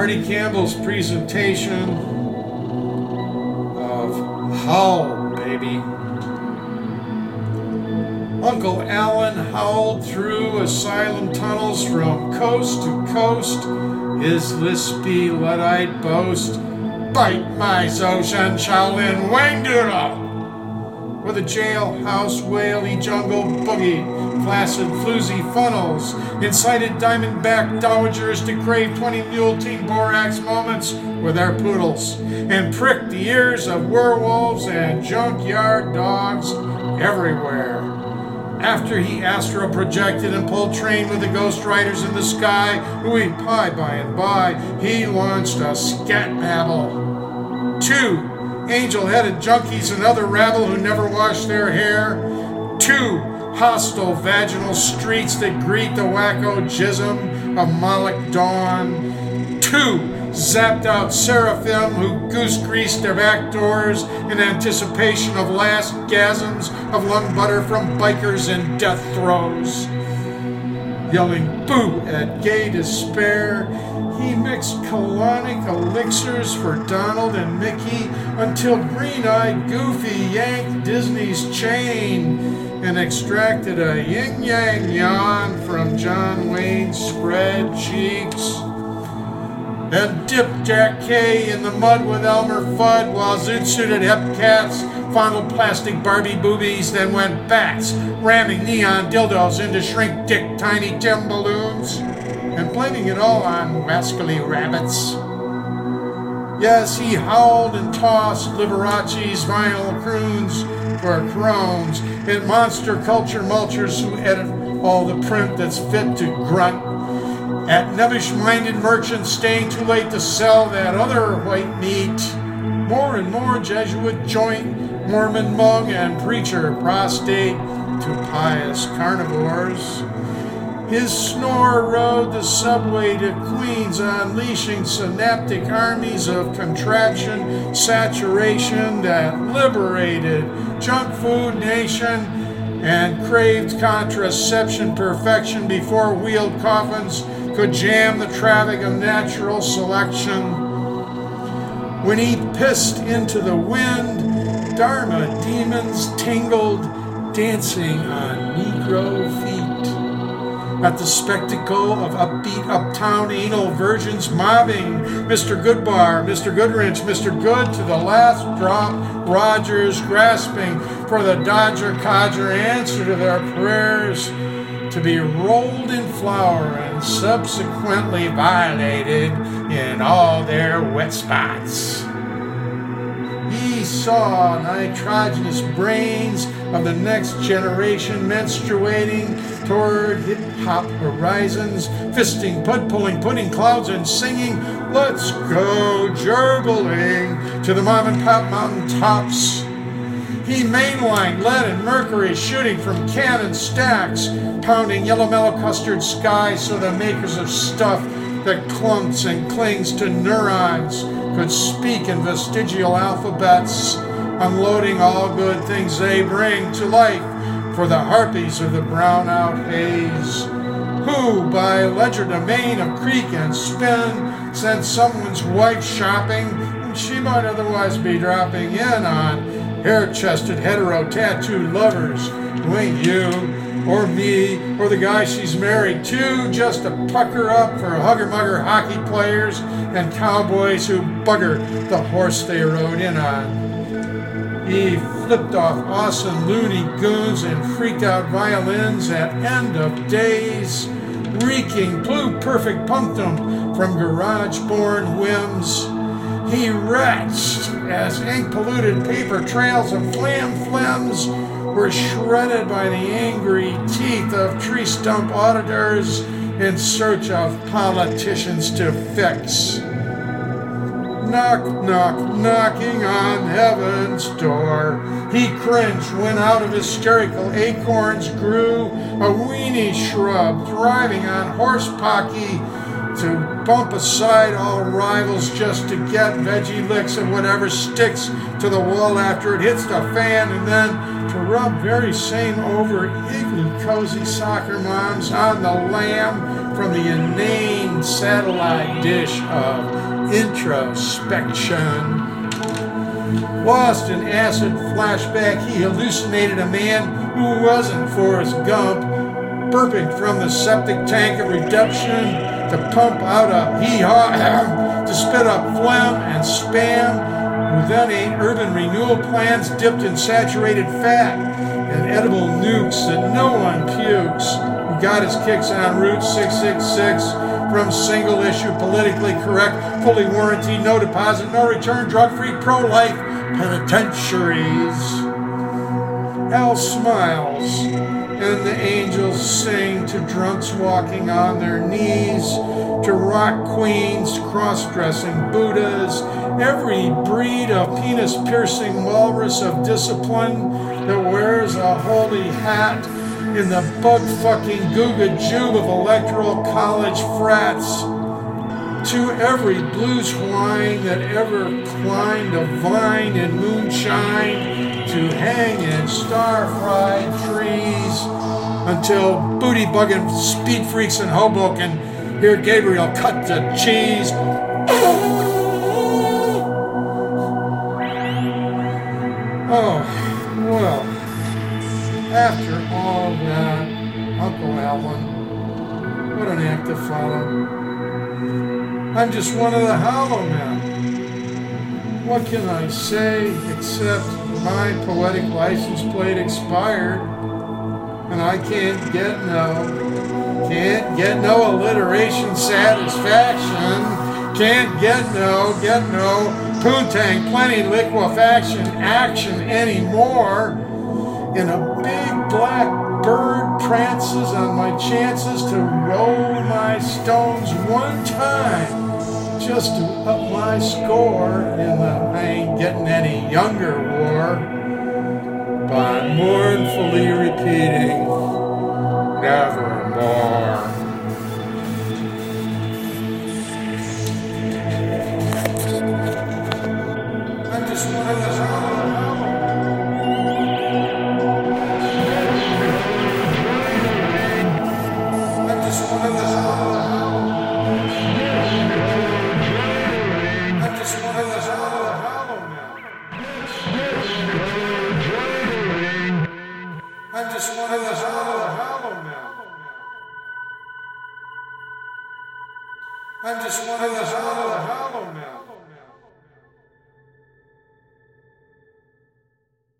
Marty Campbell's presentation of Howl, baby. Uncle Allen howled through asylum tunnels from coast to coast, his lispy Luddite boast. Bite my ocean, Shaolin Wangdoodle! With a jailhouse whaley jungle boogie, flaccid floozy funnels, incited diamondback dowagers to crave 20 mule team borax moments with their poodles, and pricked the ears of werewolves and junkyard dogs everywhere. After he astral projected and pulled train with the ghost riders in the sky, who he'd pie by and by, he launched a scat babble. Two angel headed junkies and other rabble who never wash their hair. Two hostile vaginal streets that greet the wacko jism of Moloch dawn. Two zapped out seraphim who goose greased their back doors in anticipation of last gasms of lung butter from bikers in death throes. Yelling boo at gay despair, he mixed colonic elixirs for Donald and Mickey until green eyed Goofy yanked Disney's chain and extracted a yin yang yawn from John Wayne's spread cheeks and dipped Jack Kay in the mud with Elmer Fudd while zoot suited hepcats fondled plastic Barbie boobies, then went bats, ramming neon dildos into shrink dick tiny Tim balloons, and blaming it all on rascally rabbits. Yes, he howled and tossed Liberace's vinyl croons for crones and monster culture mulchers who edit all the print that's fit to grunt at nebbish minded merchants staying too late to sell that other white meat. More and more Jesuit joint, Mormon monk, and preacher prostate to pious carnivores. His snore rode the subway to Queens, unleashing synaptic armies of contraction, saturation that liberated junk food nation and craved contraception perfection before wheeled coffins could jam the traffic of natural selection. When he pissed into the wind, Dharma demons tingled, dancing on Negro feet. At the spectacle of upbeat uptown anal virgins mobbing Mr. Goodbar, Mr. Goodwrench, Mr. Good to the last drop, Rogers grasping for the Dodger Codger answer to their prayers to be rolled in flour and subsequently violated in all their wet spots. He saw nitrogenous brains of the next generation menstruating toward hip hop horizons, fisting, pud pulling, putting clouds, and singing, Let's go gerbling to the mom and pop mountain tops. He mainlined lead and mercury shooting from cannon stacks, pounding yellow mellow custard skies so the makers of stuff that clumps and clings to neurons could speak in vestigial alphabets, unloading all good things they bring to life for the harpies of the brownout haze, who, by legerdemain of creek and spin, sent someone's wife shopping she might otherwise be dropping in on hair-chested hetero tattooed lovers who ain't you or me or the guy she's married to just to pucker up for hugger-mugger hockey players and cowboys who bugger the horse they rode in on. He flipped off awesome loony goons and freaked out violins at end of days, reeking blue perfect punctum from garage-born whims. He retched as ink-polluted paper trails of flam flems were shredded by the angry teeth of tree stump auditors in search of politicians to fix. Knock, knock, knocking on heaven's door. He cringed when out of hysterical acorns grew a weeny shrub thriving on horse pocky to bump aside all rivals just to get veggie licks and whatever sticks to the wall after it hits the fan and then to rub very same over igloo cozy soccer moms on the lam from the inane satellite dish of introspection. Lost in acid flashback, he hallucinated a man who wasn't Forrest Gump, burping from the septic tank of redemption to pump out a hee-haw, to spit up phlegm and spam, who then ate urban renewal plans dipped in saturated fat and edible nukes that no one pukes, who got his kicks on Route 666 from single issue, politically correct, fully warranted, no deposit, no return, drug free, pro life penitentiaries. Al smiles, and the angels sing to drunks walking on their knees, to rock queens, cross dressing Buddhas, every breed of penis piercing walrus of discipline that wears a holy hat in the bug fucking googa jube of electoral college frats. To every blues whine that ever climbed a vine in moonshine to hang in star-fried trees until booty bugging speed freaks in Hoboken hear Gabriel cut the cheese. Oh, well, after all that, Uncle Alvin, what an act to follow. I'm just one of the hollow men. What can I say except my poetic license plate expired and I can't get no, can't get no alliteration satisfaction, can't get no, get no poontang plenty liquefaction action anymore And a big black bird prances on my chances to roll my stones one time just to up my score in the I ain't getting any younger war by mournfully repeating nevermore. I'm just one of those